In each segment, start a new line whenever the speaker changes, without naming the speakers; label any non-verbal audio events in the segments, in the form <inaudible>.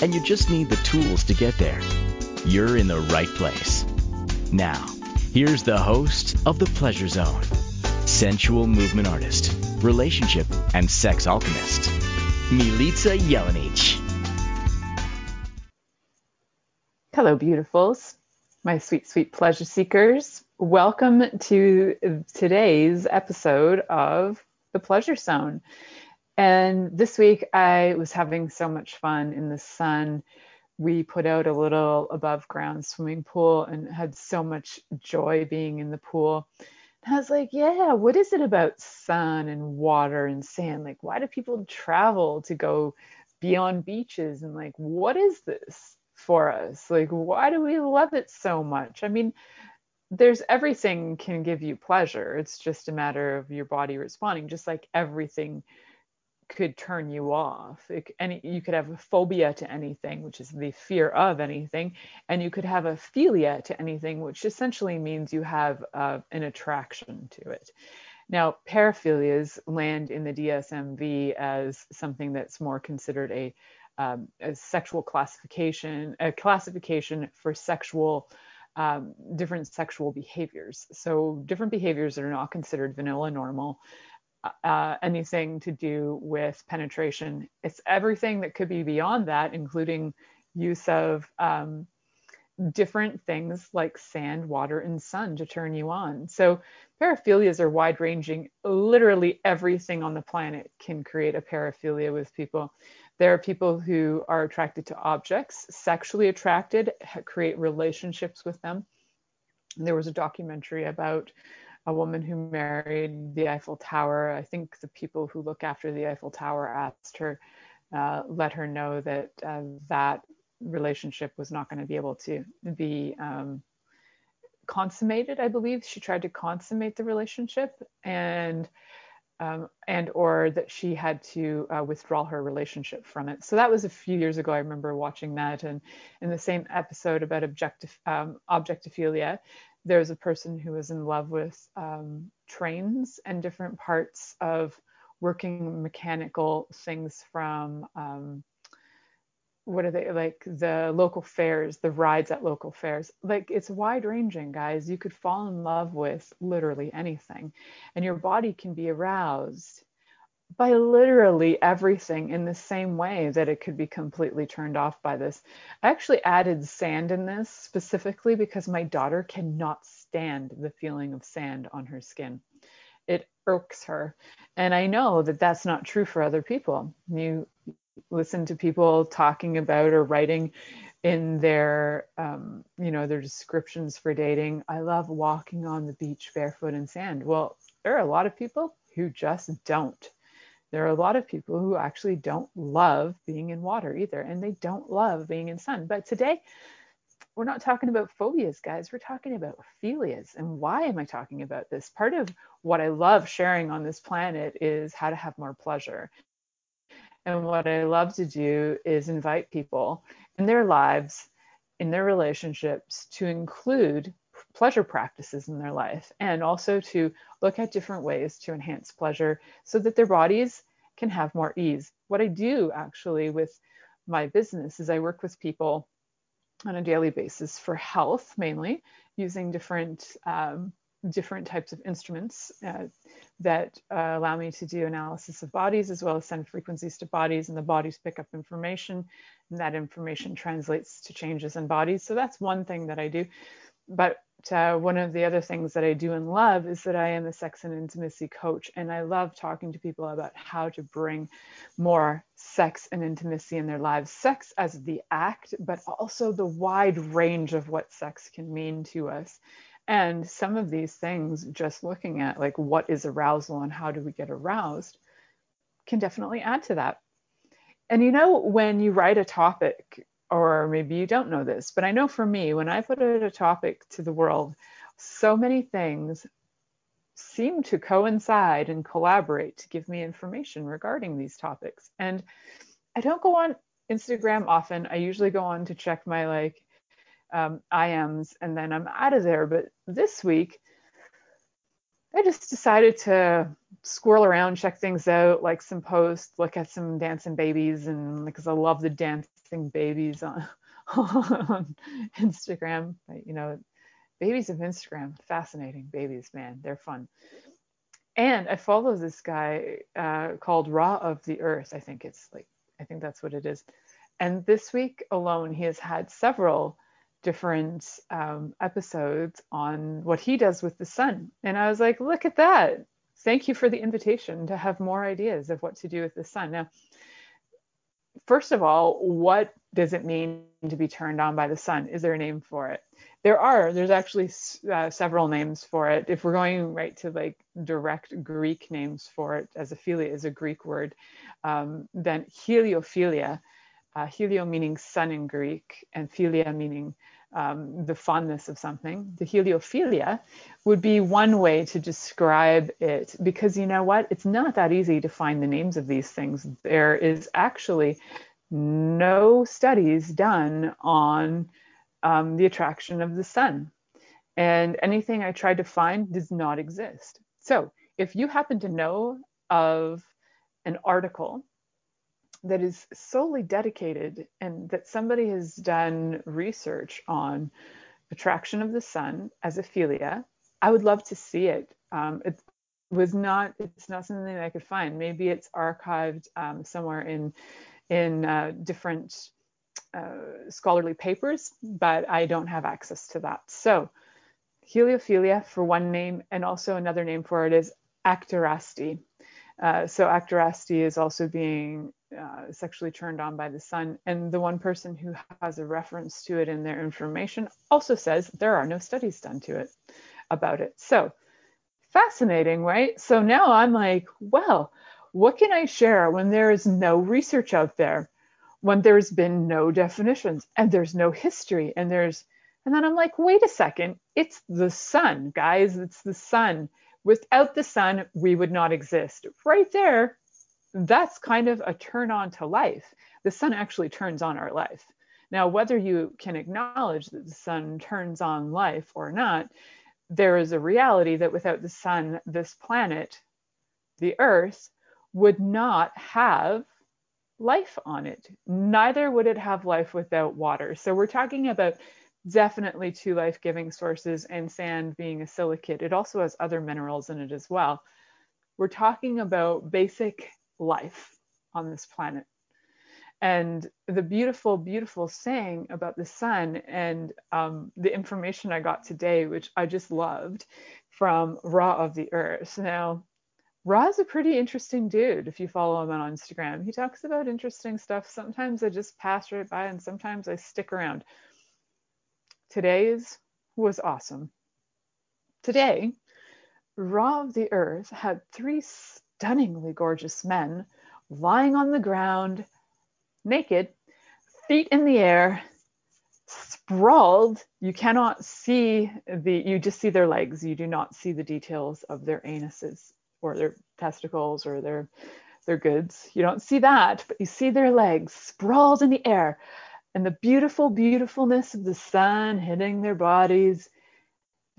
and you just need the tools to get there, you're in the right place. Now, here's the host of The Pleasure Zone, sensual movement artist, relationship and sex alchemist, Milica Jelenic.
Hello, beautifuls, my sweet, sweet pleasure seekers. Welcome to today's episode of The Pleasure Zone. And this week I was having so much fun in the sun. We put out a little above ground swimming pool and had so much joy being in the pool. And I was like, yeah, what is it about sun and water and sand? Like, why do people travel to go be on beaches? And like, what is this for us? Like, why do we love it so much? I mean, there's everything can give you pleasure. It's just a matter of your body responding, just like everything could turn you off. It, any, you could have a phobia to anything, which is the fear of anything, and you could have a philia to anything, which essentially means you have uh, an attraction to it. Now, paraphilias land in the DSMV as something that's more considered a, um, a sexual classification, a classification for sexual. Um, different sexual behaviors. So, different behaviors that are not considered vanilla normal uh, anything to do with penetration. It's everything that could be beyond that, including use of um, different things like sand, water, and sun to turn you on. So paraphilias are wide ranging. Literally everything on the planet can create a paraphilia with people. There are people who are attracted to objects, sexually attracted, create relationships with them. There was a documentary about a woman who married the Eiffel Tower. I think the people who look after the Eiffel Tower asked her, uh, let her know that uh, that relationship was not going to be able to be um, consummated. I believe she tried to consummate the relationship and. Um, and or that she had to uh, withdraw her relationship from it. So that was a few years ago. I remember watching that, and in the same episode about um, objectophilia, there's a person who is in love with um, trains and different parts of working mechanical things from um, what are they like the local fairs the rides at local fairs. Like it's wide ranging guys. You could fall in love with literally anything. And your body can be aroused by literally everything in the same way that it could be completely turned off by this. I actually added sand in this specifically because my daughter cannot stand the feeling of sand on her skin. It irks her. And I know that that's not true for other people. You listen to people talking about or writing in their um, you know their descriptions for dating i love walking on the beach barefoot in sand well there are a lot of people who just don't there are a lot of people who actually don't love being in water either, and they don't love being in sun. But today, we're not talking about phobias, guys. We're talking about philias. And why am I talking about this? Part of what I love sharing on this planet is how to have more pleasure. And what I love to do is invite people in their lives, in their relationships, to include pleasure practices in their life and also to look at different ways to enhance pleasure so that their bodies can have more ease. What I do actually with my business is I work with people on a daily basis for health mainly using different um, different types of instruments uh, that uh, allow me to do analysis of bodies as well as send frequencies to bodies and the bodies pick up information and that information translates to changes in bodies so that's one thing that i do but one of the other things that I do and love is that I am a sex and intimacy coach, and I love talking to people about how to bring more sex and intimacy in their lives. Sex as the act, but also the wide range of what sex can mean to us. And some of these things, just looking at like what is arousal and how do we get aroused, can definitely add to that. And you know, when you write a topic or maybe you don't know this, but I know for me, when I put out a topic to the world, so many things seem to coincide and collaborate to give me information regarding these topics. And I don't go on Instagram often. I usually go on to check my like um, IMs and then I'm out of there. But this week, I just decided to squirrel around, check things out, like some posts, look at some dancing babies, and because I love the dancing babies on, <laughs> on Instagram. You know, babies of Instagram, fascinating babies, man, they're fun. And I follow this guy uh, called Ra of the Earth. I think it's like, I think that's what it is. And this week alone, he has had several different um, episodes on what he does with the sun. And I was like, look at that. Thank you for the invitation to have more ideas of what to do with the sun. Now, first of all, what does it mean to be turned on by the sun? Is there a name for it? There are. There's actually uh, several names for it. If we're going right to like direct Greek names for it, as aphilia is a Greek word, um, then heliophilia uh, helio meaning sun in Greek, and philia meaning um, the fondness of something. The heliophilia would be one way to describe it because you know what? It's not that easy to find the names of these things. There is actually no studies done on um, the attraction of the sun. And anything I tried to find does not exist. So if you happen to know of an article that is solely dedicated and that somebody has done research on attraction of the sun as aphilia, I would love to see it. Um, it was not, it's not something that I could find. Maybe it's archived um, somewhere in, in uh, different uh, scholarly papers, but I don't have access to that. So heliophilia for one name, and also another name for it is actirasty. Uh, so actirasty is also being uh, sexually turned on by the sun. And the one person who has a reference to it in their information also says there are no studies done to it about it. So fascinating, right? So now I'm like, well, what can I share when there is no research out there, when there's been no definitions and there's no history and there's, and then I'm like, wait a second, it's the sun, guys, it's the sun. Without the sun, we would not exist. Right there, that's kind of a turn on to life. The sun actually turns on our life. Now, whether you can acknowledge that the sun turns on life or not, there is a reality that without the sun, this planet, the Earth, would not have life on it. Neither would it have life without water. So we're talking about definitely two life giving sources, and sand being a silicate. It also has other minerals in it as well. We're talking about basic life on this planet. And the beautiful, beautiful saying about the sun and um, the information I got today, which I just loved from Ra of the Earth. Now, Ra is a pretty interesting dude if you follow him on Instagram. He talks about interesting stuff. Sometimes I just pass right by and sometimes I stick around. Today's was awesome. Today, Ra of the Earth had three stunningly gorgeous men lying on the ground, naked, feet in the air, sprawled. You cannot see the, you just see their legs. You do not see the details of their anuses or their testicles or their their goods. You don't see that, but you see their legs sprawled in the air and the beautiful beautifulness of the sun hitting their bodies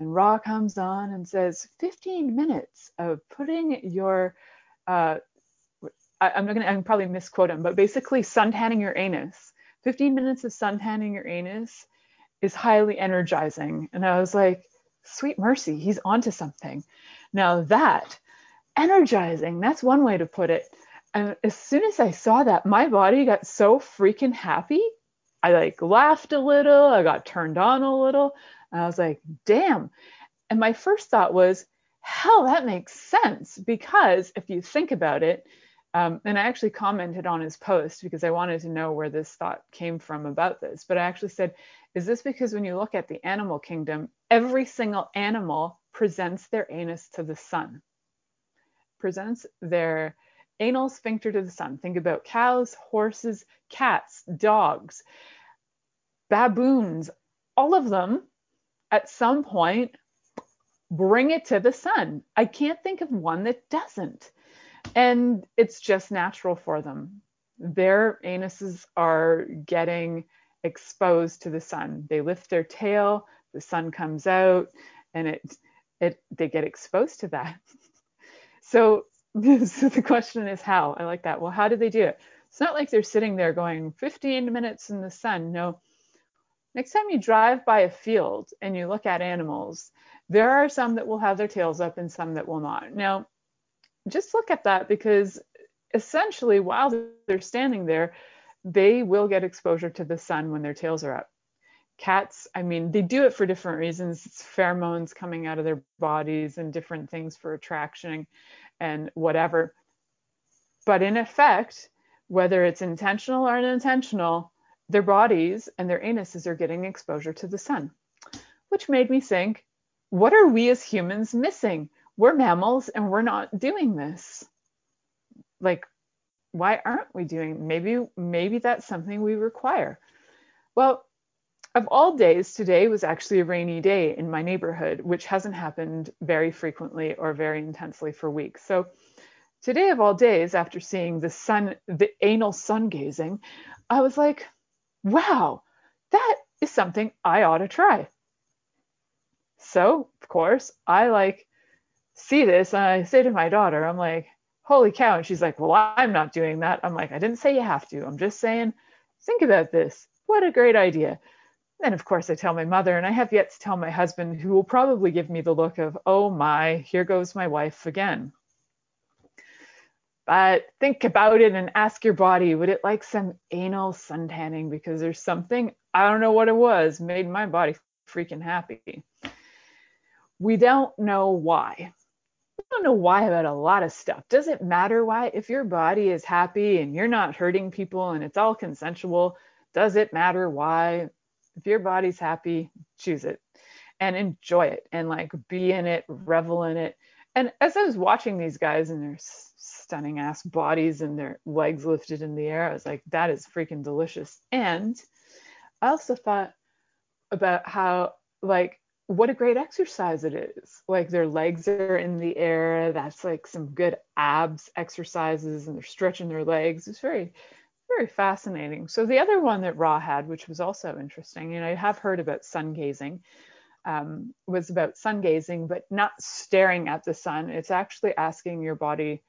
and Ra comes on and says, 15 minutes of putting your, uh, I, am not gonna, I'm probably misquote him, but basically suntanning your anus. 15 minutes of suntanning your anus is highly energizing. And I was like, sweet mercy, he's onto something. Now that, energizing, that's one way to put it. And as soon as I saw that, my body got so freaking happy. I like laughed a little, I got turned on a little. And I was like, damn. And my first thought was, hell, that makes sense. Because if you think about it, um, and I actually commented on his post because I wanted to know where this thought came from about this. But I actually said, is this because when you look at the animal kingdom, every single animal presents their anus to the sun, presents their anal sphincter to the sun. Think about cows, horses, cats, dogs baboons, all of them at some point bring it to the sun. I can't think of one that doesn't. And it's just natural for them. Their anuses are getting exposed to the sun. They lift their tail, the sun comes out, and it it they get exposed to that. <laughs> so, <laughs> so the question is how? I like that. Well, how do they do it? It's not like they're sitting there going 15 minutes in the sun. No. Next time you drive by a field and you look at animals, there are some that will have their tails up and some that will not. Now, just look at that because essentially while they're standing there, they will get exposure to the sun when their tails are up. Cats, I mean, they do it for different reasons. It's pheromones coming out of their bodies and different things for attraction and whatever. But in effect, whether it's intentional or unintentional, their bodies and their anuses are getting exposure to the sun, which made me think, what are we as humans missing? We're mammals and we're not doing this. Like, why aren't we doing? Maybe, maybe that's something we require. Well, of all days, today was actually a rainy day in my neighborhood, which hasn't happened very frequently or very intensely for weeks. So today of all days, after seeing the sun, the anal sun gazing, I was like, wow, that is something I ought to try. So, of course, I like see this and I say to my daughter, I'm like, holy cow. And she's like, well, I'm not doing that. I'm like, I didn't say you have to. I'm just saying, think about this. What a great idea. Then, of course, I tell my mother, and I have yet to tell my husband, who will probably give me the look of, oh my, here goes my wife again. But think about it and ask your body, would it like some anal suntanning? Because there's something, I don't know what it was, made my body freaking happy. We don't know why. We don't know why about a lot of stuff. Does it matter why? If your body is happy and you're not hurting people and it's all consensual, does it matter why? If your body's happy, choose it and enjoy it and like be in it, revel in it. And as I was watching these guys and their stunning ass bodies and their legs lifted in the air. I was like, that is freaking delicious. And I also thought about how, like, what a great exercise it is. Like, their legs are in the air. That's like some good abs exercises, and they're stretching their legs. It's very, very fascinating. So, the other one that Ra had, which was also interesting, and I have heard about sun gazing. Um, was about sun gazing, but not staring at the sun. It's actually asking your body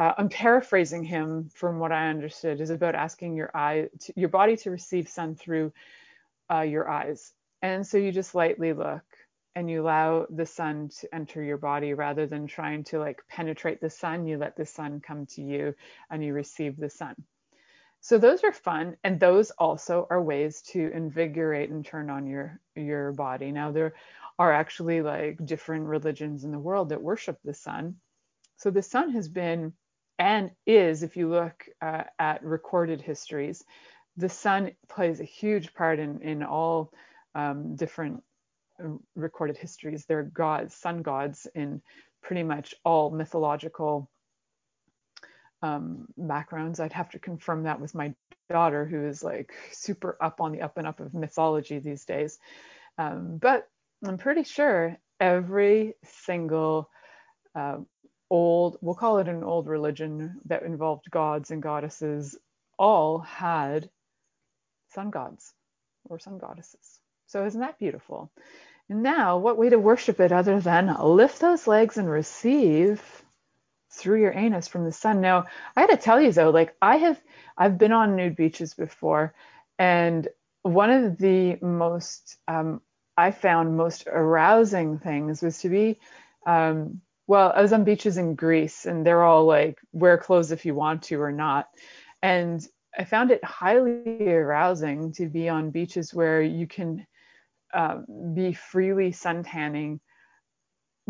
uh, I'm paraphrasing him from what I understood, is about asking your eye, to, your body to receive sun through uh, your eyes. And so you just lightly look and you allow the sun to enter your body rather than trying to like penetrate the sun. You let the sun come to you and you receive the sun. So those are fun, and those also are ways to invigorate and turn on your your body. Now there are actually like different religions in the world that worship the sun. So the sun has been and is, if you look uh, at recorded histories, the sun plays a huge part in, in all um, different uh, recorded histories. They're gods, sun gods in pretty much all mythological um, backgrounds. I'd have to confirm that with my daughter, who is like super up on the up and up of mythology these days. Um, but I'm pretty sure every single uh, old, we'll call it an old religion that involved gods and goddesses, all had sun gods or sun goddesses. So isn't that beautiful? And now, what way to worship it other than lift those legs and receive through your anus from the sun? Now, I got to tell you though, like I have, I've been on nude beaches before, and one of the most um, I found most arousing things was to be um, well, I was on beaches in Greece and they're all like, wear clothes if you want to or not. And I found it highly arousing to be on beaches where you can uh, be freely suntanning,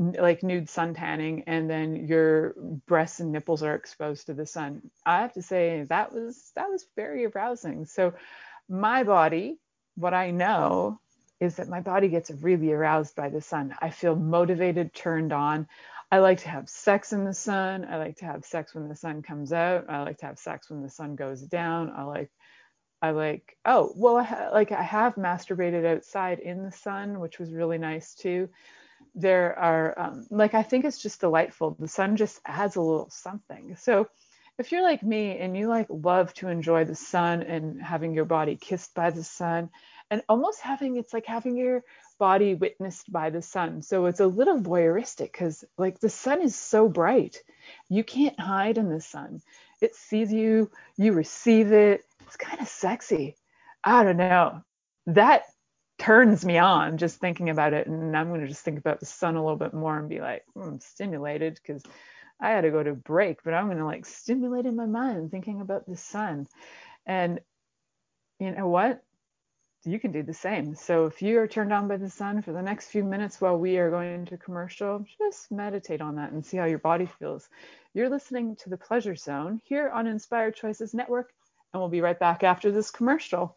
like nude suntanning, and then your breasts and nipples are exposed to the sun. I have to say that was that was very arousing. So my body, what I know is that my body gets really aroused by the sun. I feel motivated, turned on. I like to have sex in the sun. I like to have sex when the sun comes out. I like to have sex when the sun goes down. I like I like, oh, well, I ha- like I have masturbated outside in the sun, which was really nice too. There are, um, like, I think it's just delightful. The sun just adds a little something. So if you're like me and you like love to enjoy the sun and having your body kissed by the sun and almost having, it's like having your body witnessed by the sun. So it's a little voyeuristic because like the sun is so bright. You can't hide in the sun. It sees you, you receive it. It's kind of sexy. I don't know. That turns me on just thinking about it. And I'm going to just think about the sun a little bit more and be like, mm, I'm stimulated because I had to go to break, but I'm going to like stimulate in my mind thinking about the sun. And you know what? you can do the same. So if you are turned on by the sun for the next few minutes while we are going into commercial, just meditate on that and see how your body feels. You're listening to the Pleasure Zone here on Inspired Choices Network, and we'll be right back after this commercial.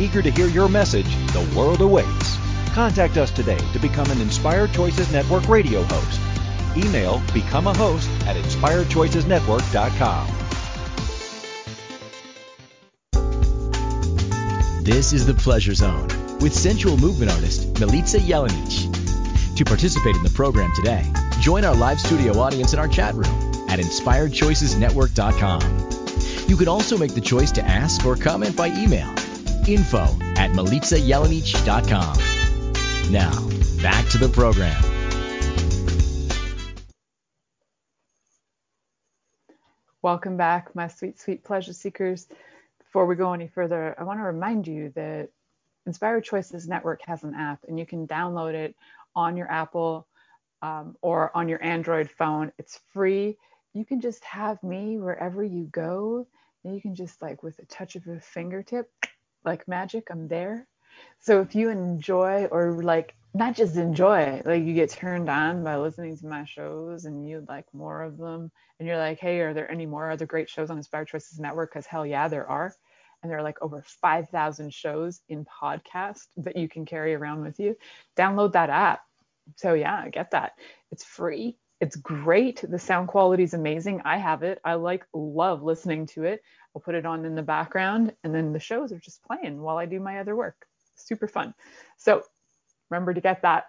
Eager to hear your message, the world awaits. Contact us today to become an Inspired Choices Network radio host. Email become a host at inspiredchoicesnetwork.com.
This is the Pleasure Zone with sensual movement artist Milica Jelenic. To participate in the program today, join our live studio audience in our chat room at inspiredchoicesnetwork.com. You can also make the choice to ask or comment by email info at milicajelenic.com. Now, back to the program.
Welcome back, my sweet, sweet pleasure seekers before we go any further, I want to remind you that Inspired Choices Network has an app and you can download it on your Apple um, or on your Android phone. It's free. You can just have me wherever you go. And you can just like with a touch of a fingertip, like magic, I'm there. So if you enjoy or like not just enjoy, like you get turned on by listening to my shows and you'd like more of them, and you're like, hey, are there any more other great shows on Inspired Choices Network? Because hell yeah, there are. And there are like over 5,000 shows in podcast that you can carry around with you. Download that app. So yeah, get that. It's free. It's great. The sound quality is amazing. I have it. I like love listening to it. I'll put it on in the background and then the shows are just playing while I do my other work. Super fun. So remember to get that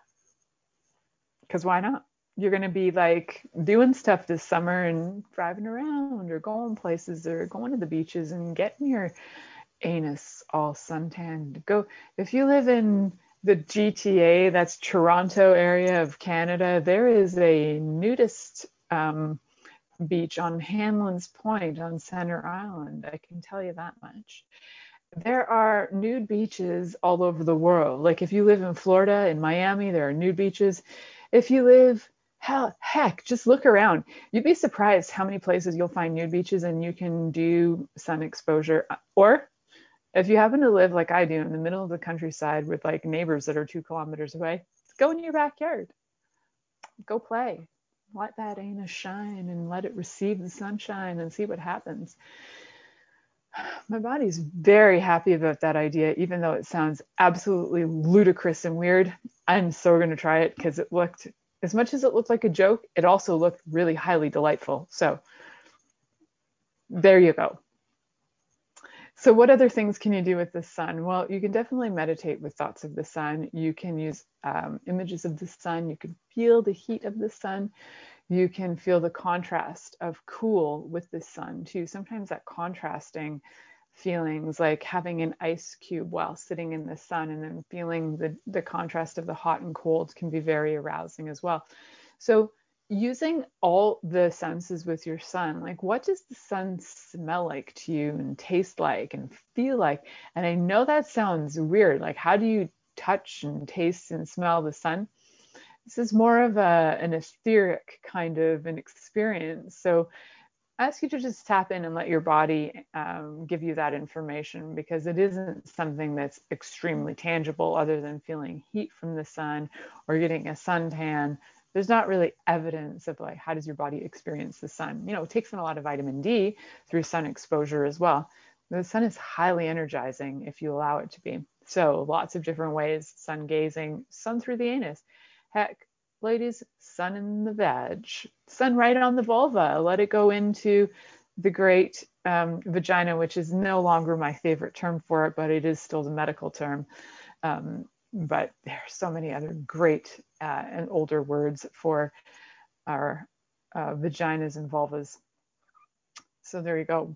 because why not? You're going to be like doing stuff this summer and driving around or going places or going to the beaches and getting your anus all suntanned. Go if you live in the GTA, that's Toronto area of Canada, there is a nudist um, beach on Hanlan's Point on Center Island. I can tell you that much there are nude beaches all over the world. Like if you live in Florida, in Miami, there are nude beaches. If you live, hell, heck, just look around. You'd be surprised how many places you'll find nude beaches and you can do sun exposure. Or if you happen to live like I do in the middle of the countryside with like neighbors that are two kilometers away, go in your backyard. Go play. Let that anus shine and let it receive the sunshine and see what happens. <sighs> my body's very happy about that idea, even though it sounds absolutely ludicrous and weird. I'm so going to try it because it looked, as much as it looked like a joke, it also looked really highly delightful. So there you go. So, what other things can you do with the sun? Well, you can definitely meditate with thoughts of the sun. You can use um, images of the sun. You can feel the heat of the sun. You can feel the contrast of cool with the sun too. Sometimes that contrasting feelings like having an ice cube while sitting in the sun and then feeling the, the contrast of the hot and cold can be very arousing as well. So, using all the senses with your sun, like what does the sun smell like to you and taste like and feel like? And I know that sounds weird. Like, how do you touch and taste and smell the sun? This is more of a, an etheric kind of an experience. So, I ask you to just tap in and let your body um, give you that information because it isn't something that's extremely tangible other than feeling heat from the sun or getting a suntan. There's not really evidence of like how does your body experience the sun. You know, it takes in a lot of vitamin D through sun exposure as well. The sun is highly energizing if you allow it to be. So lots of different ways, sun gazing, sun through the anus. Heck, ladies, sun in the veg, sun right on the vulva. Let it go into the great um, vagina, which is no longer my favorite term for it, but it is still the medical term. Um, but there are so many other great uh, and older words for our uh, vaginas and vulvas. So there you go.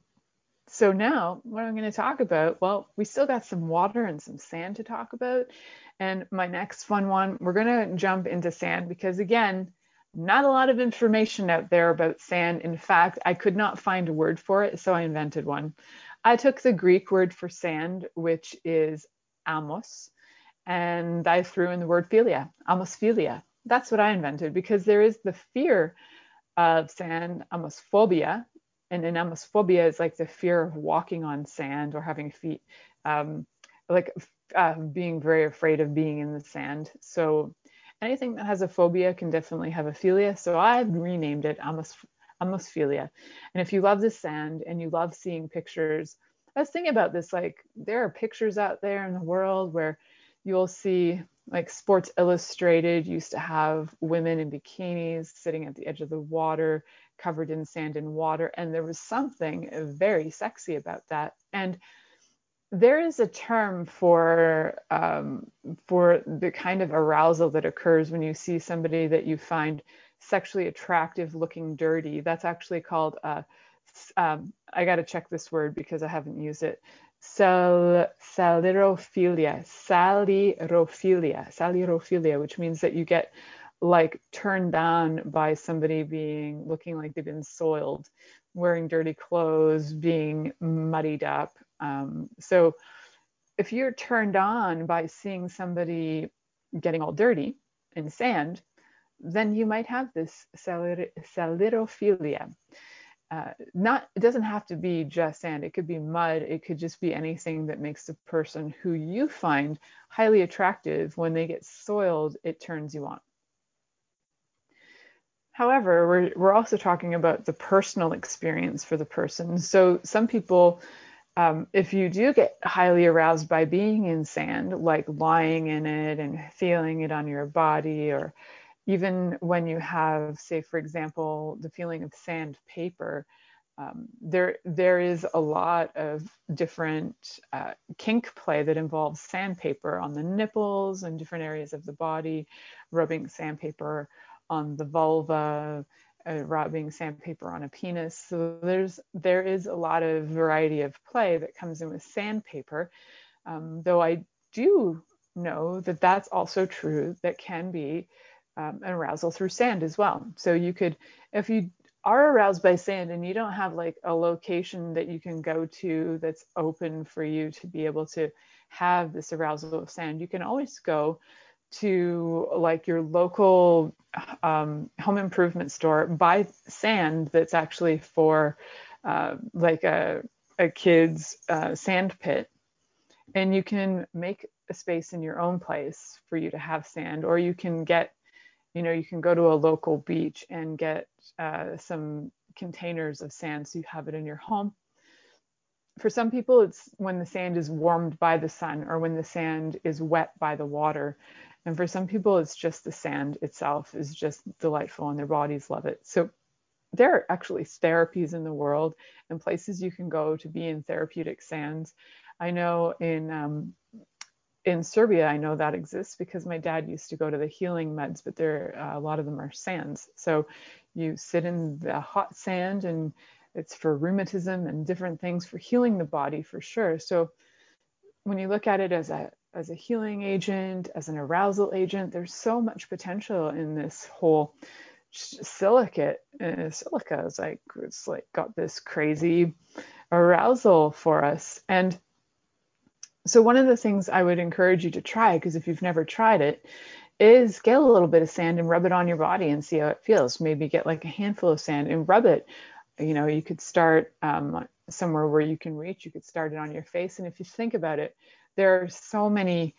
So now what I'm going to talk about, well, we still got some water and some sand to talk about. And my next fun one, we're going to jump into sand because, again, not a lot of information out there about sand. In fact, I could not find a word for it, so I invented one. I took the Greek word for sand, which is amos, and I threw in the word philia, amosphilia. That's what I invented because there is the fear of sand, amosphobia, and an amosphobia is like the fear of walking on sand or having feet, um, like uh, being very afraid of being in the sand. So anything that has a phobia can definitely have a philia. So I've renamed it amos, amosphilia. And if you love the sand and you love seeing pictures, I was thinking about this, like there are pictures out there in the world where you'll see like Sports Illustrated used to have women in bikinis sitting at the edge of the water, covered in sand and water. And there was something very sexy about that. And there is a term for um, for the kind of arousal that occurs when you see somebody that you find sexually attractive looking dirty. That's actually called uh, um, I got to check this word because I haven't used it. Sal, salirophilia, salirophilia, salirophilia, which means that you get like turned on by somebody being looking like they've been soiled, wearing dirty clothes, being muddied up, um, so if you're turned on by seeing somebody getting all dirty in sand, then you might have this salirophilia. Uh, not it doesn't have to be just sand. It could be mud. It could just be anything that makes the person who you find highly attractive. When they get soiled it turns you on. However we're, we're also talking about the personal experience for the person. So some people um, if you do get highly aroused by being in sand, like lying in it and feeling it on your body, or even when you have, say, for example, the feeling of sandpaper, um, there there is a lot of different uh, kink play that involves sandpaper on the nipples and different areas of the body, rubbing sandpaper on the vulva, uh, rubbing sandpaper on a penis. So there's there is a lot of variety of play that comes in with sandpaper, um, though I do know that that's also true. That can be um, an arousal through sand as well. So you could, if you are aroused by sand and you don't have like a location that you can go to that's open for you to be able to have this arousal of sand, you can always go to like your local um, home improvement store, buy sand that's actually for uh, like a, a kid's uh, sand pit. And you can make a space in your own place for you to have sand, or you can get, you know, you can go to a local beach and get uh, some containers of sand so you have it in your home. for some people, it's when the sand is warmed by the sun or when the sand is wet by the water. And for some people, it's just the sand itself is just delightful and their bodies love it. So there are actually therapies in the world and places you can go to be in therapeutic sands. I know in um, in Serbia, I know that exists because my dad used to go to the healing meds, but there uh, a lot of them are sands. So you sit in the hot sand and it's for rheumatism and different things for healing the body for sure. So when you look at it as a as a healing agent, as an arousal agent, there's so much potential in this whole silicate. Uh, silica is like it's like got this crazy arousal for us. And so one of the things I would encourage you to try, because if you've never tried it, is get a little bit of sand and rub it on your body and see how it feels. Maybe get like a handful of sand and rub it. You know you could start um, somewhere where you can reach. You could start it on your face. And if you think about it there are so many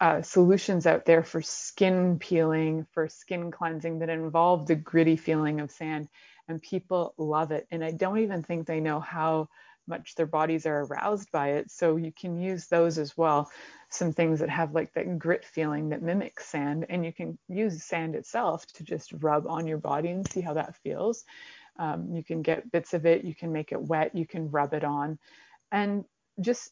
uh, solutions out there for skin peeling for skin cleansing that involve the gritty feeling of sand and people love it. And i don't even think they know how much their bodies are aroused by it so you can use those as well some things that have like that grit feeling that mimics sand and you can use sand itself to just rub on your body and see how that feels um, you can get bits of it, you can make it wet, you can rub it on, and just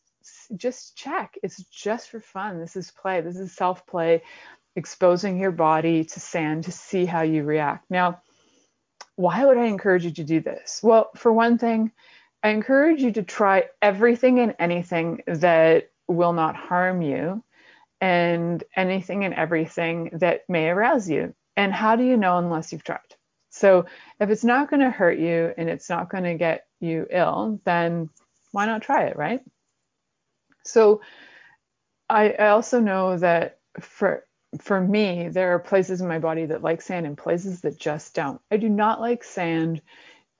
just check. It's just for fun. This is play. This is self play, exposing your body to sand to see how you react. Now, why would I encourage you to do this? Well, for one thing, I encourage you to try everything and anything that will not harm you and anything and everything that may arouse you. And how do you know unless you've tried? So if it's not going to hurt you and it's not going to get you ill, then why not try it, right? So I, I also know that for for me, there are places in my body that like sand and places that just don't. I do not like sand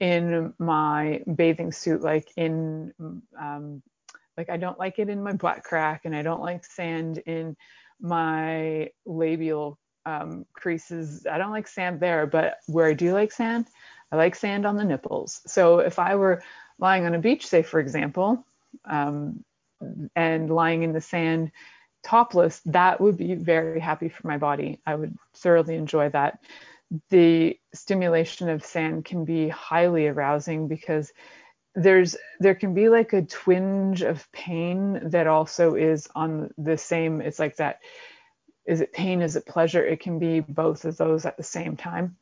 in my bathing suit, like in um, like I don't like it in my butt crack, and I don't like sand in my labial um, creases. I don't like sand there, but where I do like sand, I like sand on the nipples. So if I were lying on a beach, say for example, um, and lying in the sand topless, that would be very happy for my body. I would thoroughly enjoy that. The stimulation of sand can be highly arousing because there's there can be like a twinge of pain that also is on the same it's like that is it pain? Is it pleasure? It can be both of those at the same time.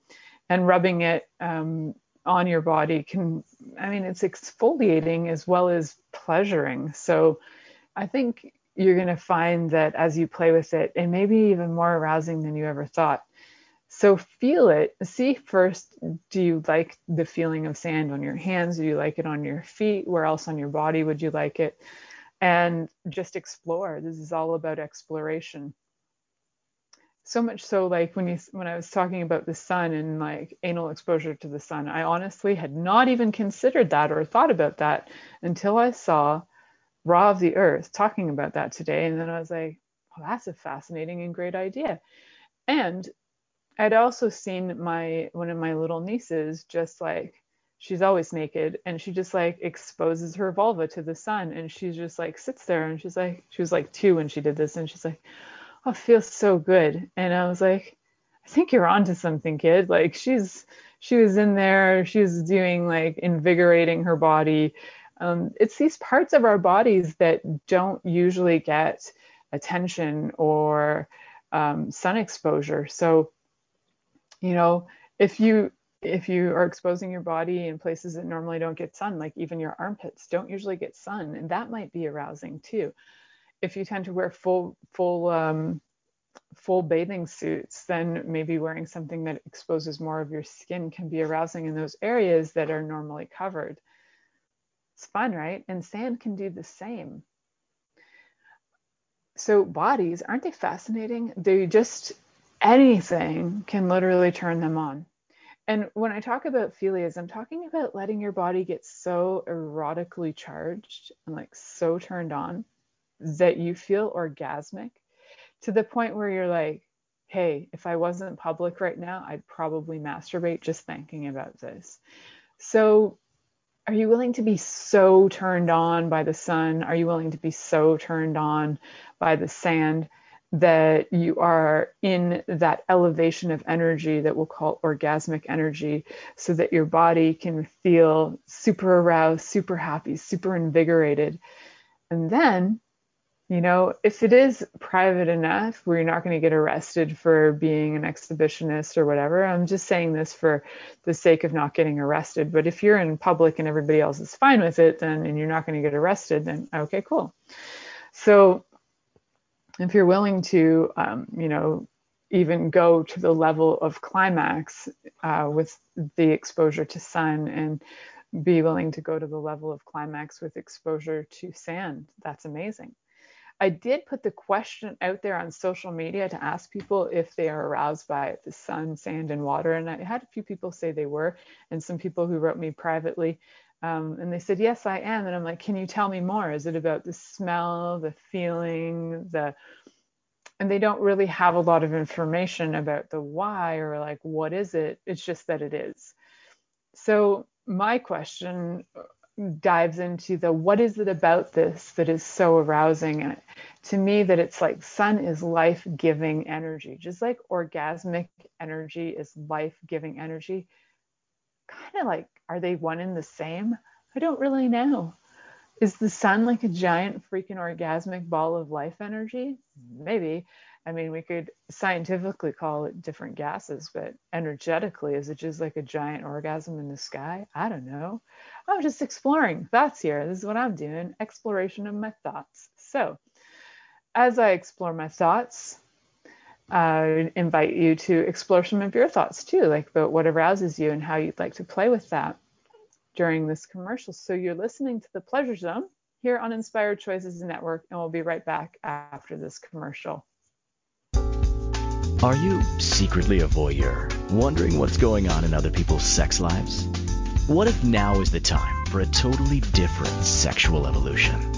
And rubbing it um, on your body can, I mean, it's exfoliating as well as pleasuring. So I think you're going to find that as you play with it, it may be even more arousing than you ever thought. So feel it. See first, do you like the feeling of sand on your hands? Do you like it on your feet? Where else on your body would you like it? And just explore. This is all about exploration so much so like when you when I was talking about the sun and like anal exposure to the sun, I honestly had not even considered that or thought about that until I saw Ra of the Earth talking about that today. And then I was like, well, that's a fascinating and great idea. And I'd also seen my one of my little nieces just like she's always naked and she just like exposes her vulva to the sun and she just like sits there and she's like she was like two when she did this and she's like oh, feels so good. And I was like, I think you're onto something, kid. Like she's she was in there, she was doing like invigorating her body. Um, it's these parts of our bodies that don't usually get attention or um, sun exposure. So, you know, if you if you are exposing your body in places that normally don't get sun, like even your armpits don't usually get sun, and that might be arousing too if you tend to wear full full um, full bathing suits, then maybe wearing something that exposes more of your skin can be arousing in those areas that are normally covered. It's fun, right? And sand can do the same. So bodies, aren't they fascinating? They just anything can literally turn them on. And when I talk about philias, I'm talking about letting your body get so erotically charged and like so turned on that you feel orgasmic to the point where you're like, hey, if I wasn't public right now, I'd probably masturbate just thinking about this. So are you willing to be so turned on by the sun? Are you willing to be so turned on by the sand that you are in that elevation of energy that we'll call orgasmic energy so that your body can feel super aroused, super happy, super invigorated? And then you know, if it is private enough where you're not going to get arrested for being an exhibitionist or whatever, I'm just saying this for the sake of not getting arrested. But if you're in public and everybody else is fine with it, then and you're not going to get arrested, then okay, cool. So if you're willing to, um, you know, even go to the level of climax uh, with the exposure to sun and be willing to go to the level of climax with exposure to sand, that's amazing. I did put the question out there on social media to ask people if they are aroused by the sun, sand, and water. And I had a few people say they were, and some people who wrote me privately. Um, and they said, Yes, I am. And I'm like, Can you tell me more? Is it about the smell, the feeling, the. And they don't really have a lot of information about the why or like, what is it? It's just that it is. So, my question dives into the what is it about this that is so arousing and to me that it's like sun is life-giving energy just like orgasmic energy is life-giving energy kind of like are they one and the same i don't really know is the sun like a giant freaking orgasmic ball of life energy maybe I mean, we could scientifically call it different gases, but energetically, is it just like a giant orgasm in the sky? I don't know. I'm just exploring thoughts here. This is what I'm doing exploration of my thoughts. So, as I explore my thoughts, I invite you to explore some of your thoughts too, like about what arouses you and how you'd like to play with that during this commercial. So, you're listening to the Pleasure Zone here on Inspired Choices Network, and we'll be right back after this commercial.
Are you secretly a voyeur, wondering what's going on in other people's sex lives? What if now is the time for a totally different sexual evolution?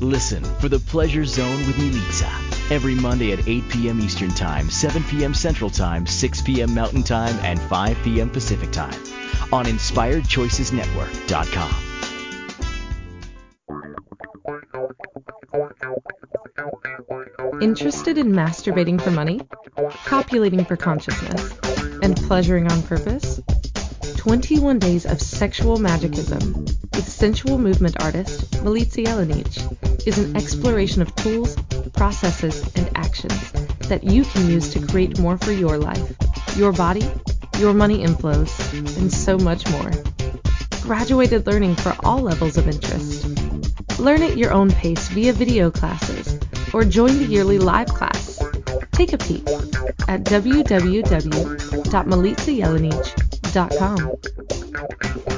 Listen for the Pleasure Zone with Milica every Monday at 8 p.m. Eastern Time, 7 p.m. Central Time, 6 p.m. Mountain Time, and 5 p.m. Pacific Time on InspiredChoicesNetwork.com.
Interested in masturbating for money, copulating for consciousness, and pleasuring on purpose? 21 Days of Sexual Magicism with sensual movement artist Milica Jelenic is an exploration of tools, processes, and actions that you can use to create more for your life, your body, your money inflows, and so much more. Graduated learning for all levels of interest. Learn at your own pace via video classes or join the yearly live class. Take a peek at www.milicajelenic.com.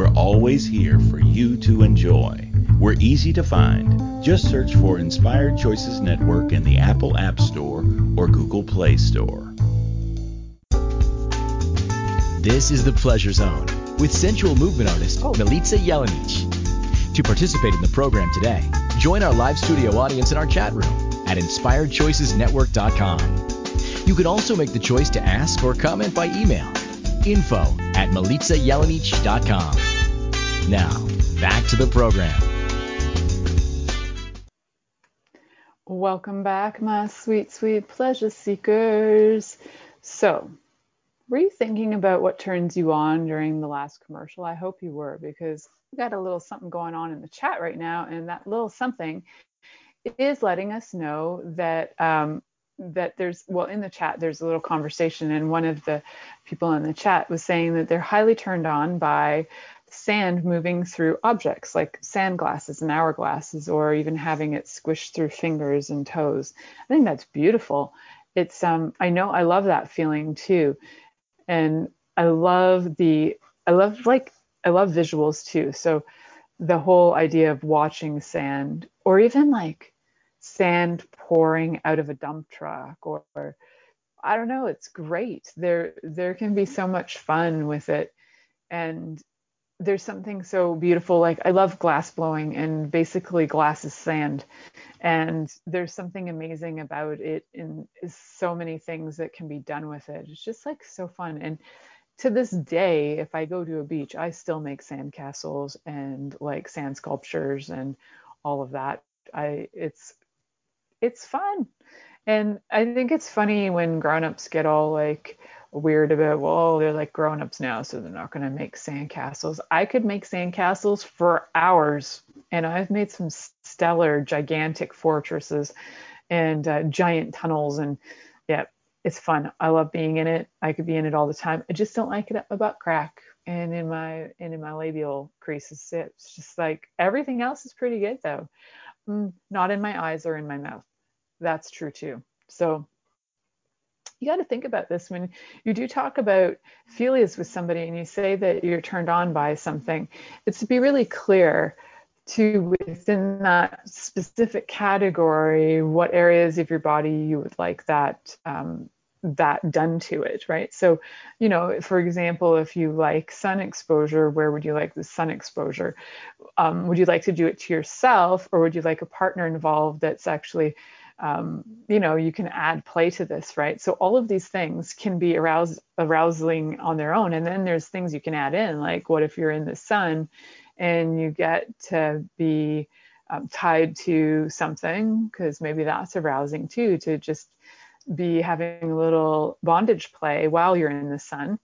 we're always here for you to enjoy. We're easy to find. Just search for Inspired Choices Network in the Apple App Store or Google Play Store.
This is the Pleasure Zone with sensual movement artist oh. Milica Jelenic. To participate in the program today, join our live studio audience in our chat room at inspiredchoicesnetwork.com. You can also make the choice to ask or comment by email info at milicajelenic.com. Now, back to the program.
Welcome back, my sweet, sweet pleasure seekers. So, were you thinking about what turns you on during the last commercial? I hope you were because we got a little something going on in the chat right now, and that little something is letting us know that um, that there's well in the chat there's a little conversation, and one of the people in the chat was saying that they're highly turned on by sand moving through objects like sand glasses and hourglasses, or even having it squished through fingers and toes. I think that's beautiful. It's um I know I love that feeling too and I love the I love like I love visuals too. So the whole idea of watching sand or even like sand pouring out of a dump truck or, or I don't know, it's great. There there can be so much fun with it. And there's something so beautiful like I love glass blowing and basically glass is sand. And there's something amazing about it in so many things that can be done with it. It's just like so fun. And to this day if i go to a beach i still make sand castles and like sand sculptures and all of that. I it's it's fun. And i think it's funny when grown-ups get all like weird about well they're like grown-ups now so they're not going to make sandcastles. I could make sandcastles for hours and i've made some stellar gigantic fortresses and uh, giant tunnels and yeah it's fun. I love being in it. I could be in it all the time. I just don't like it at my butt crack and in my and in my labial creases. It's just like everything else is pretty good though. Mm, not in my eyes or in my mouth that's true too. So you got to think about this. When you do talk about philias with somebody and you say that you're turned on by something it's to be really clear to within that specific category what areas of your body you would like that um, that done to it right? So you know for example if you like sun exposure where would you like the sun exposure? Um, would you like to do it to yourself or would you like a partner involved that's actually um, you know, you can add play to this, right? So all of these things can be arousing on their own. And then there's things you can add in, like what if you're in the sun and you get to be um, tied to something, because maybe that's arousing too, to just be having a little bondage play while you're in the sun.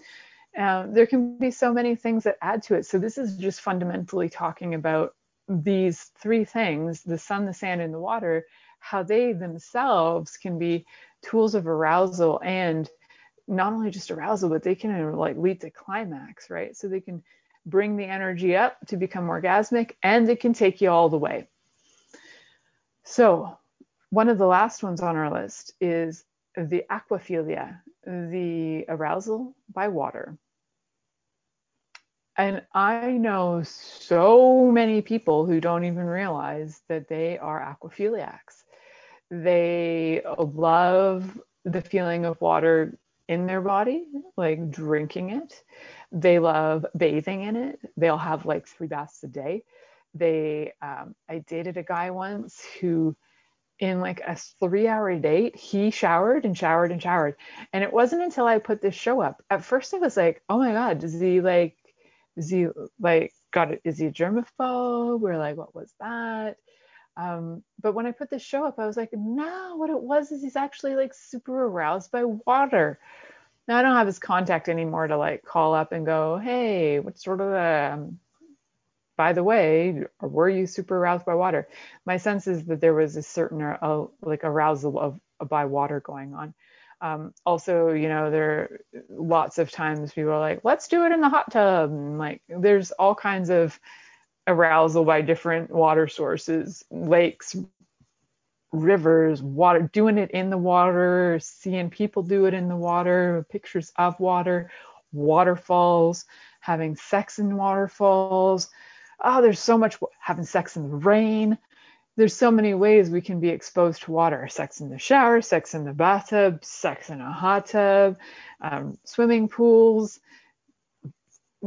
Uh, there can be so many things that add to it. So this is just fundamentally talking about these three things the sun, the sand, and the water how they themselves can be tools of arousal and not only just arousal, but they can like lead to climax, right? So they can bring the energy up to become orgasmic and it can take you all the way. So, one of the last ones on our list is the aquaphilia, the arousal by water. And I know so many people who don't even realize that they are aquaphiliacs. They love the feeling of water in their body, like drinking it. They love bathing in it. They'll have like three baths a day. They, um, I dated a guy once who, in like a three hour date, he showered and showered and showered. And it wasn't until I put this show up. At first, I was like, oh my God, does he like, is he like, got it? Is he a germaphobe? We're like, what was that? Um, but when I put this show up, I was like, no, what it was is he's actually like super aroused by water. Now I don't have his contact anymore to like call up and go, hey, what sort of um, by the way, were you super aroused by water? My sense is that there was a certain uh, like arousal of, of by water going on. Um, also, you know, there lots of times people are like, let's do it in the hot tub. And like, there's all kinds of arousal by different water sources, lakes, rivers, water, doing it in the water, seeing people do it in the water, pictures of water, waterfalls, having sex in waterfalls. Oh, there's so much having sex in the rain. There's so many ways we can be exposed to water sex in the shower, sex in the bathtub, sex in a hot tub, um, swimming pools,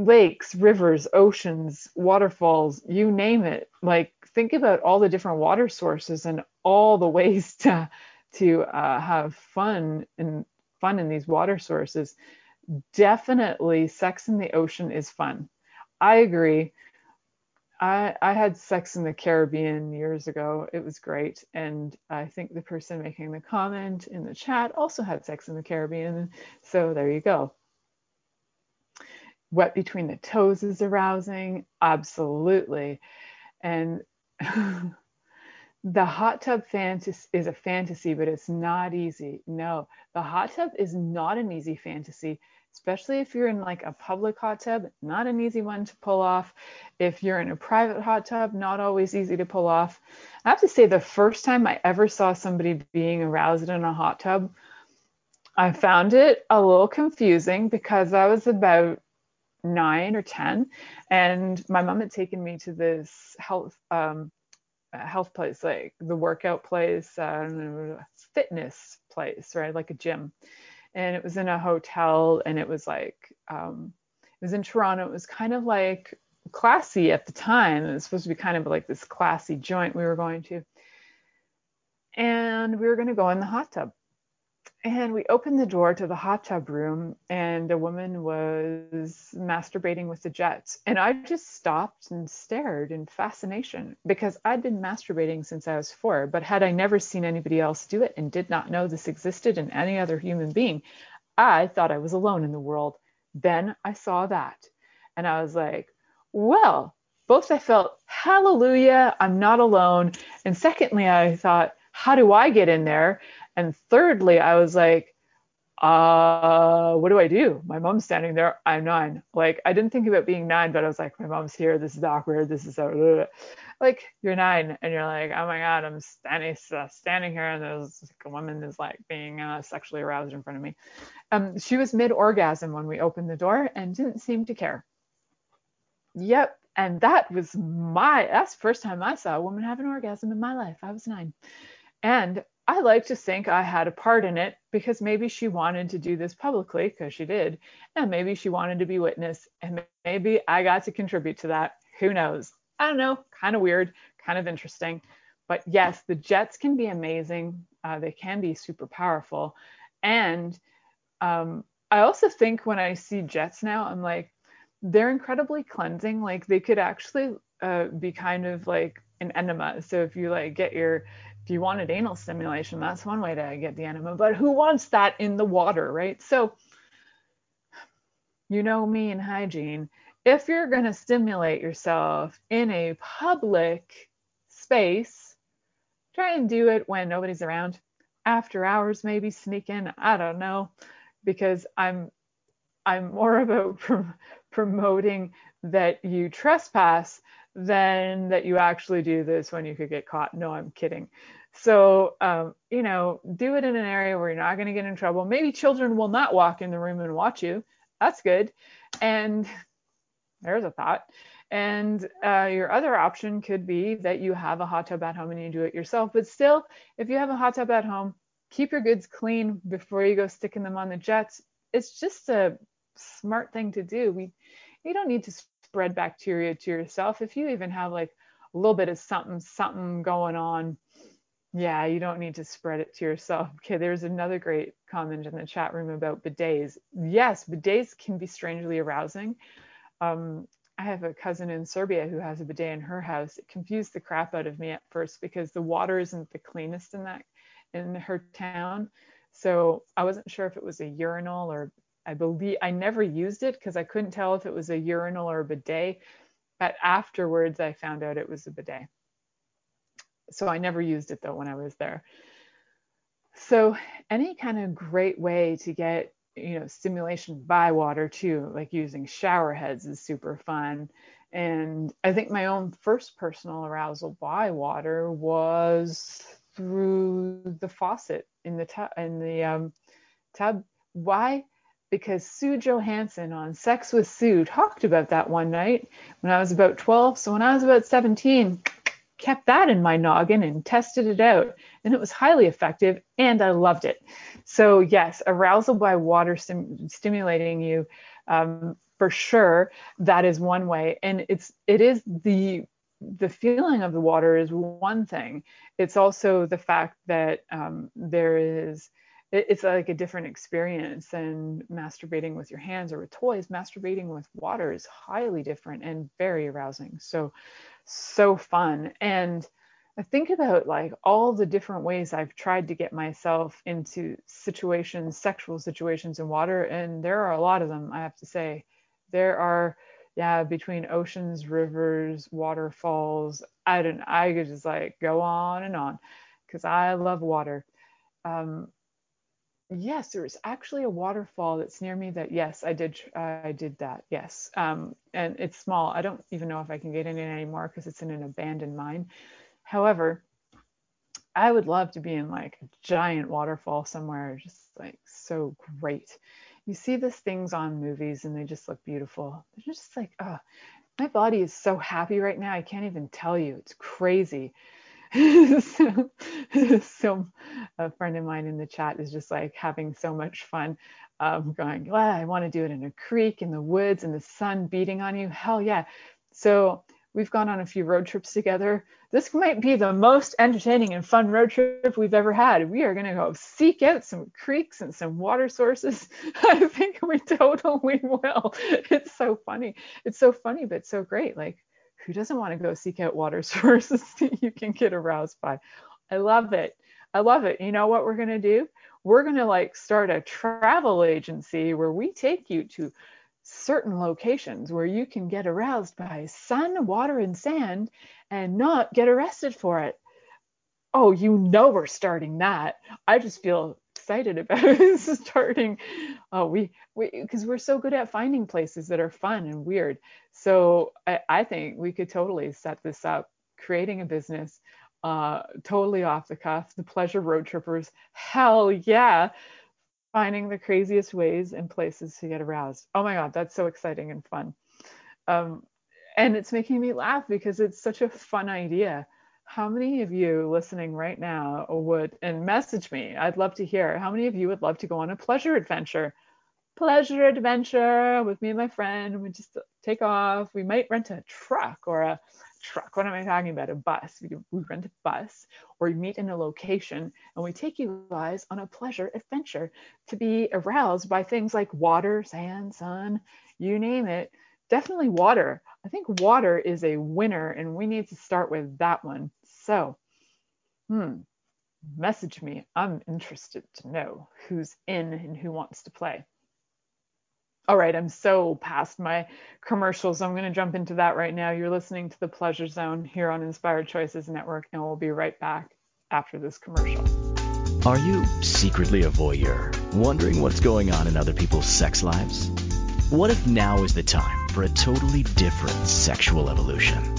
lakes, rivers, oceans, waterfalls, you name it. Like think about all the different water sources and all the <laughs> ways to to uh, have fun and fun in these water sources. Definitely, sex in the ocean is fun. I agree. I, I had sex in the Caribbean years ago. It was great. And I think the person making the comment in the chat also had sex in the Caribbean. So there you go. Wet between the toes is arousing. Absolutely. And <laughs> the hot tub fantasy is a fantasy, but it's not easy. No, the hot tub is not an easy fantasy, especially if you're in like a public hot tub, not an easy one to pull off. If you're in a private hot tub, not always easy to pull off. I have to say, the first time I ever saw somebody being aroused in a hot tub, I found it a little confusing because I was about nine or 10, and my mom had taken me to this health. Um, health place, like the workout place, uh, fitness place, right? Like a gym. And it was in a hotel and it was like, um, it was in Toronto. It was kind of like classy at the time. It was supposed to be kind of like this classy joint we were going to. And we were going to go in the hot tub and we opened the door to the hot tub room and a woman was masturbating with the jets. And i just stopped and stared in fascination because i'd been masturbating since i was four but had i never seen anybody else do it and did not know this existed in any other human being i thought i was alone in the world. Then i saw that. And i was like well both i felt hallelujah i'm not alone. And secondly i thought how do i get in there and thirdly, I was like, uh, what do I do? My mom's standing there. I'm nine. Like, I didn't think about being nine, but I was like, my mom's here. This is awkward. This is so, like, you're nine and you're like, oh my God, I'm standing, standing here. And there's like a woman is like being uh, sexually aroused in front of me. Um, she was mid orgasm when we opened the door and didn't seem to care. Yep. And that was my, that's first time I saw a woman have an orgasm in my life. I was nine. And I like to think I had a part in it because maybe she wanted to do this publicly because she did, and maybe she wanted to be witness, and maybe I got to contribute to that. Who knows? I don't know. Kind of weird, kind of interesting. But yes, the jets can be amazing. Uh, they can be super powerful. And um, I also think when I see jets now, I'm like, they're incredibly cleansing. Like they could actually uh, be kind of like an enema. So if you like get your if you wanted anal stimulation, that's one way to get the enema. But who wants that in the water, right? So, you know me and hygiene. If you're going to stimulate yourself in a public space, try and do it when nobody's around. After hours, maybe sneak in. I don't know, because I'm I'm more about <laughs> pr- promoting that you trespass than that you actually do this when you could get caught. No, I'm kidding. So, um, you know, do it in an area where you're not going to get in trouble. Maybe children will not walk in the room and watch you. That's good. And there's a thought. And uh, your other option could be that you have a hot tub at home and you do it yourself. But still, if you have a hot tub at home, keep your goods clean before you go sticking them on the jets. It's just a smart thing to do. We, you don't need to spread bacteria to yourself. If you even have like a little bit of something, something going on, yeah, you don't need to spread it to yourself. <laughs> Okay, there's another great comment in the chat room about bidets. Yes, bidets can be strangely arousing. Um, I have a cousin in Serbia who has a bidet in her house. It confused the crap out of me at first because the water isn't the cleanest in that in her town. So I wasn't sure if it was a urinal or I believe I never used it because I couldn't tell if it was a urinal or a bidet. But afterwards, I found out it was a bidet so I never used it though when I was there. So any kind of great way to get you know stimulation by water too, like using shower heads is super fun. And I think my own first personal arousal by water was through the faucet in the tub in the um, tub. Why? Because Sue Johanson on Sex with Sue talked about that one night when I was about 12. So when I was about 17, kept that in my noggin and tested it out. And it was highly effective and I loved it. So, yes, arousal by water stim- stimulating you um, for sure. That is one way. And it's, it is the, the feeling of the water is one thing. It's also the fact that um, there is, it's like a different experience than masturbating with your hands or with toys. Masturbating with water is highly different and very arousing. So, so fun. And I think about like all the different ways I've tried to get myself into situations, sexual situations in water, and there are a lot of them, I have to say. there are yeah between oceans rivers waterfalls i don't i could just like go on and on because i love water um, yes there's actually a waterfall that's near me that yes i did i did that yes. Um, and it's small. I don't even know if i can get in it anymore because it's in an abandoned mine. However i would love to be in like a giant waterfall somewhere just like so great. You see these things on movies and they just look beautiful. They're just like oh my body is so happy right now i can't even tell you. It's crazy <laughs> so, so a friend of mine in the chat is just like having so much fun um, going well i want to do it in a creek in the woods and the sun beating on you. Hell yeah. So we've gone on a few road trips together. This might be the most entertaining and fun road trip we've ever had. We are going to go seek out some creeks and some water sources. <laughs> I think we <laughs> totally will. It's so funny. It's so funny but so great. Like who doesn't want to go seek out water <laughs> sources that you can get aroused by? I love it. I love it. You know what we're going to do? We're going to like start a travel agency where we take you to certain locations where you can get aroused by sun, water, and sand and not get arrested for it. Oh, you know we're starting that. I just feel excited about <laughs> starting. Oh, we we because we're so good at finding places that are fun and weird. So I, I think we could totally set this up, creating a business, uh, totally off the cuff. The pleasure road trippers, hell yeah, finding the craziest ways and places to get aroused. Oh my god, that's so exciting and fun. Um, and it's making me laugh because it's such a fun idea how many of you listening right now would and message me i'd love to hear how many of you would love to go on a pleasure adventure? Pleasure adventure with me and my friend we just take off we might rent a truck or a truck what am i talking about a bus we, we rent a bus or we meet in a location and we take you guys on a pleasure adventure to be aroused by things like water sand sun you name it. Definitely water. I think water is a winner and we need to start with that one so, hmm, message me. I'm interested to know who's in and who wants to play. All right, I'm so past my commercials. I'm going to jump into that right now. You're listening to the Pleasure Zone here on Inspired Choices Network, and we'll be right back after this commercial.
Are you secretly a voyeur, wondering what's going on in other people's sex lives? What if now is the time for a totally different sexual evolution?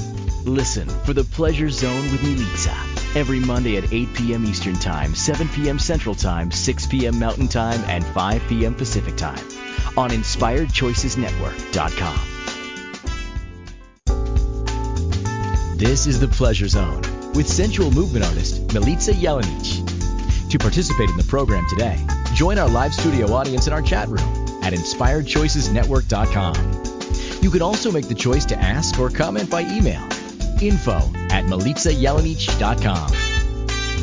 Listen for the Pleasure Zone with Milica every Monday at 8 p.m. Eastern Time, 7 p.m. Central Time, 6 p.m. Mountain Time, and 5 p.m. Pacific Time on InspiredChoicesNetwork.com. This is the Pleasure Zone with sensual movement artist Milica Jelenic. To participate in the program today, join our live studio audience in our chat room at InspiredChoicesNetwork.com. You can also make the choice to ask or comment by email info at milicajelenic.com.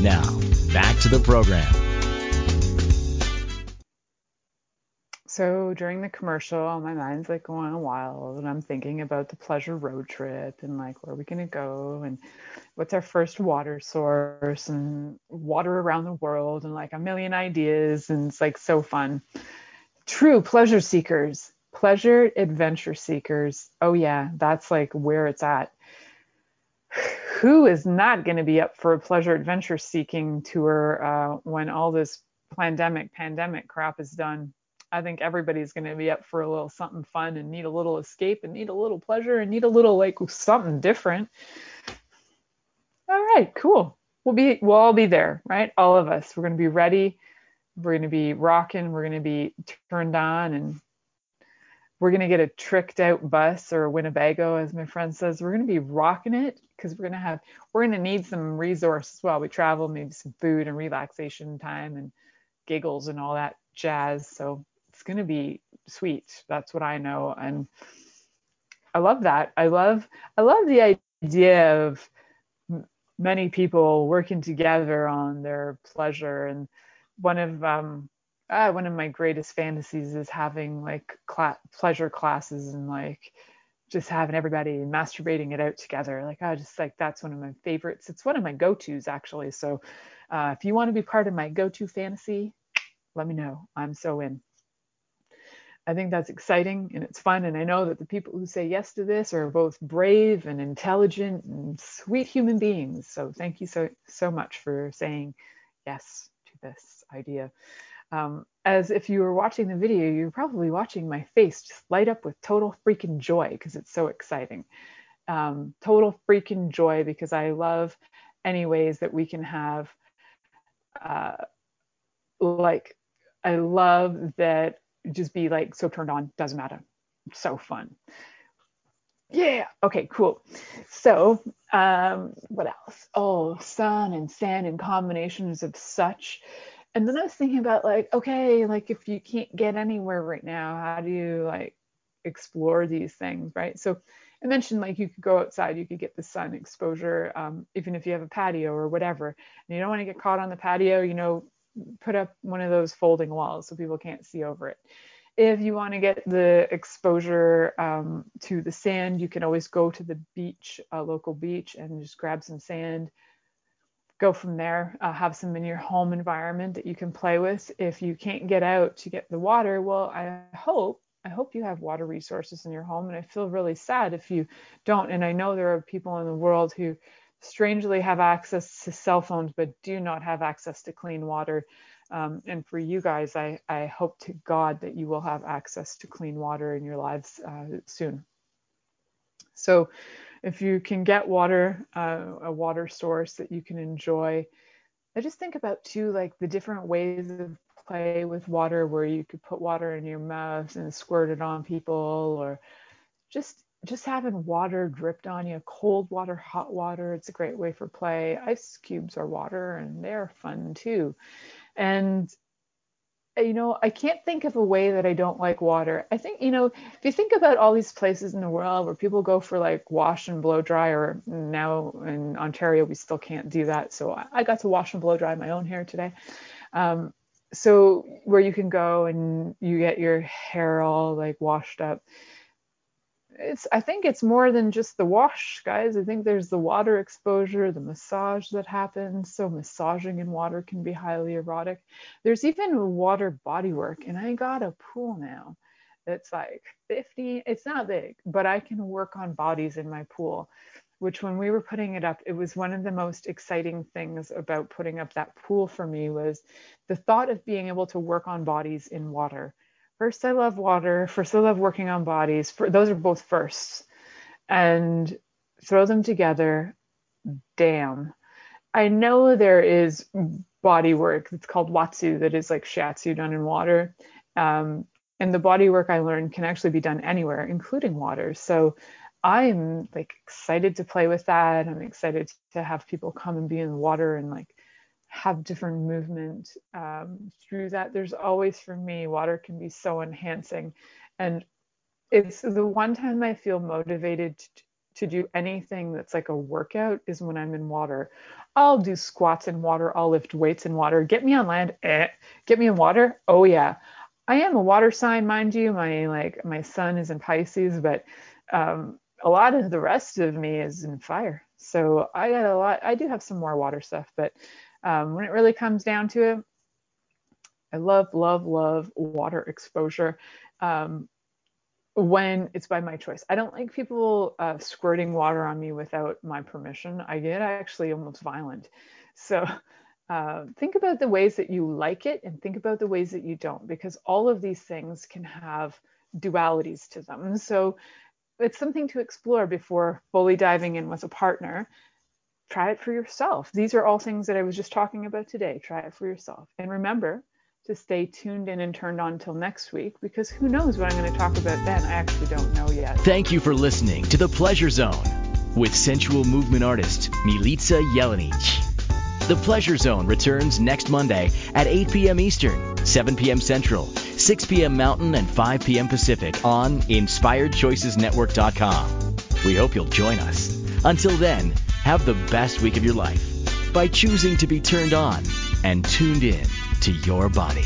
Now, back to the program.
So during the commercial, my mind's like going wild, and I'm thinking about the pleasure road trip and like where are we gonna go and what's our first water source and water around the world and like a million ideas and it's like so fun. True pleasure seekers, pleasure adventure seekers. Oh yeah, that's like where it's at who is not going to be up for a pleasure adventure seeking tour uh, when all this pandemic pandemic crap is done? I think everybody's going to be up for a little something fun and need a little escape and need a little pleasure and need a little like something different. All right, cool. We'll be we'll all be there, right? All of us. We're going to be ready. We're going to be rocking. We're going to be turned on and we're going to get a tricked out bus or a Winnebago, as my friend says. We're going to be rocking it because we're going to have, we're going to need some resources while we travel, maybe some food and relaxation time and giggles and all that jazz. So it's going to be sweet. That's what I know. And I love that. I love I love the idea of many people working together on their pleasure. And one of um, uh, one of my greatest fantasies is having like cl- pleasure classes and like just having everybody masturbating it out together. Like I just like that's one of my favorites. It's one of my go-tos actually. So uh, if you want to be part of my go-to fantasy, let me know. I'm so in. I think that's exciting and it's fun. And I know that the people who say yes to this are both brave and intelligent and sweet human beings. So thank you so so much for saying yes to this idea. Um, as if you were watching the video, you're probably watching my face just light up with total freaking joy because it's so exciting. Um, total freaking joy because I love any ways that we can have, uh, like, I love that just be like so turned on doesn't matter. So fun. Yeah. Okay cool. So um what else? Oh sun and sand and combinations of such and then i was thinking about like okay like if you can't get anywhere right now how do you like explore these things right so i mentioned like you could go outside you could get the sun exposure um, even if you have a patio or whatever and you don't want to get caught on the patio you know put up one of those folding walls so people can't see over it. If you want to get the exposure um, to the sand, you can always go to the beach, a local beach, and just grab some sand. Go from there, uh, have some in your home environment that you can play with. If you can't get out to get the water, well, I hope I hope you have water resources in your home. And I feel really sad if you don't. And I know there are people in the world who strangely have access to cell phones but do not have access to clean water. Um, and for you guys, I, I hope to God that you will have access to clean water in your lives uh, soon. So, if you can get water, uh, a water source that you can enjoy, I just think about too, like the different ways of play with water where you could put water in your mouth and squirt it on people, or just just having water dripped on you, cold water, hot water, it's a great way for play. Ice cubes are water and they're fun too. And you know, I can't think of a way that I don't like water. I think, you know, if you think about all these places in the world where people go for like wash and blow dry, or now in Ontario, we still can't do that. So I got to wash and blow dry my own hair today. Um, so where you can go and you get your hair all like washed up it's I think it's more than just the wash, guys. I think there's the water exposure, the massage that happens. So massaging in water can be highly erotic. There's even water body work, and I got a pool now. It's like 50. It's not big, but I can work on bodies in my pool. Which when we were putting it up, it was one of the most exciting things about putting up that pool for me was the thought of being able to work on bodies in water First, I love water. First, I love working on bodies. For, those are both firsts. And throw them together. Damn. I know there is body work that's called Watsu that is like shiatsu done in water. Um, and the body work I learned can actually be done anywhere, including water. So I'm like excited to play with that. I'm excited to have people come and be in the water and like have different movement um, through that. There's always for me, water can be so enhancing. And it's the one time I feel motivated to, to do anything that's like a workout is when I'm in water. I'll do squats in water, I'll lift weights in water. Get me on land, eh. Get me in water, oh yeah. I am a water sign, mind you. My like my sun is in Pisces, but um, a lot of the rest of me is in fire. So I got a lot. I do have some more water stuff, but um, when it really comes down to it, I love, love, love water exposure um, when it's by my choice. I don't like people uh, squirting water on me without my permission. I get actually almost violent. So <laughs> uh, think about the ways that you like it and think about the ways that you don't, because all of these things can have dualities to them. So it's something to explore before fully diving in with a partner try it for yourself. These are all things that I was just talking about today. Try it for yourself. And remember to stay tuned in and turned on until next week because who knows what I'm going to talk about then. I actually don't know yet.
Thank you for listening to The Pleasure Zone with sensual movement artist Milica Jelenic. The Pleasure Zone returns next Monday at 8 p.m. Eastern, 7 p.m. Central. 6 p.m. Mountain and 5 p.m. Pacific on InspiredChoicesNetwork.com. We hope you'll join us. Until then, have the best week of your life by choosing to be turned on and tuned in to your body.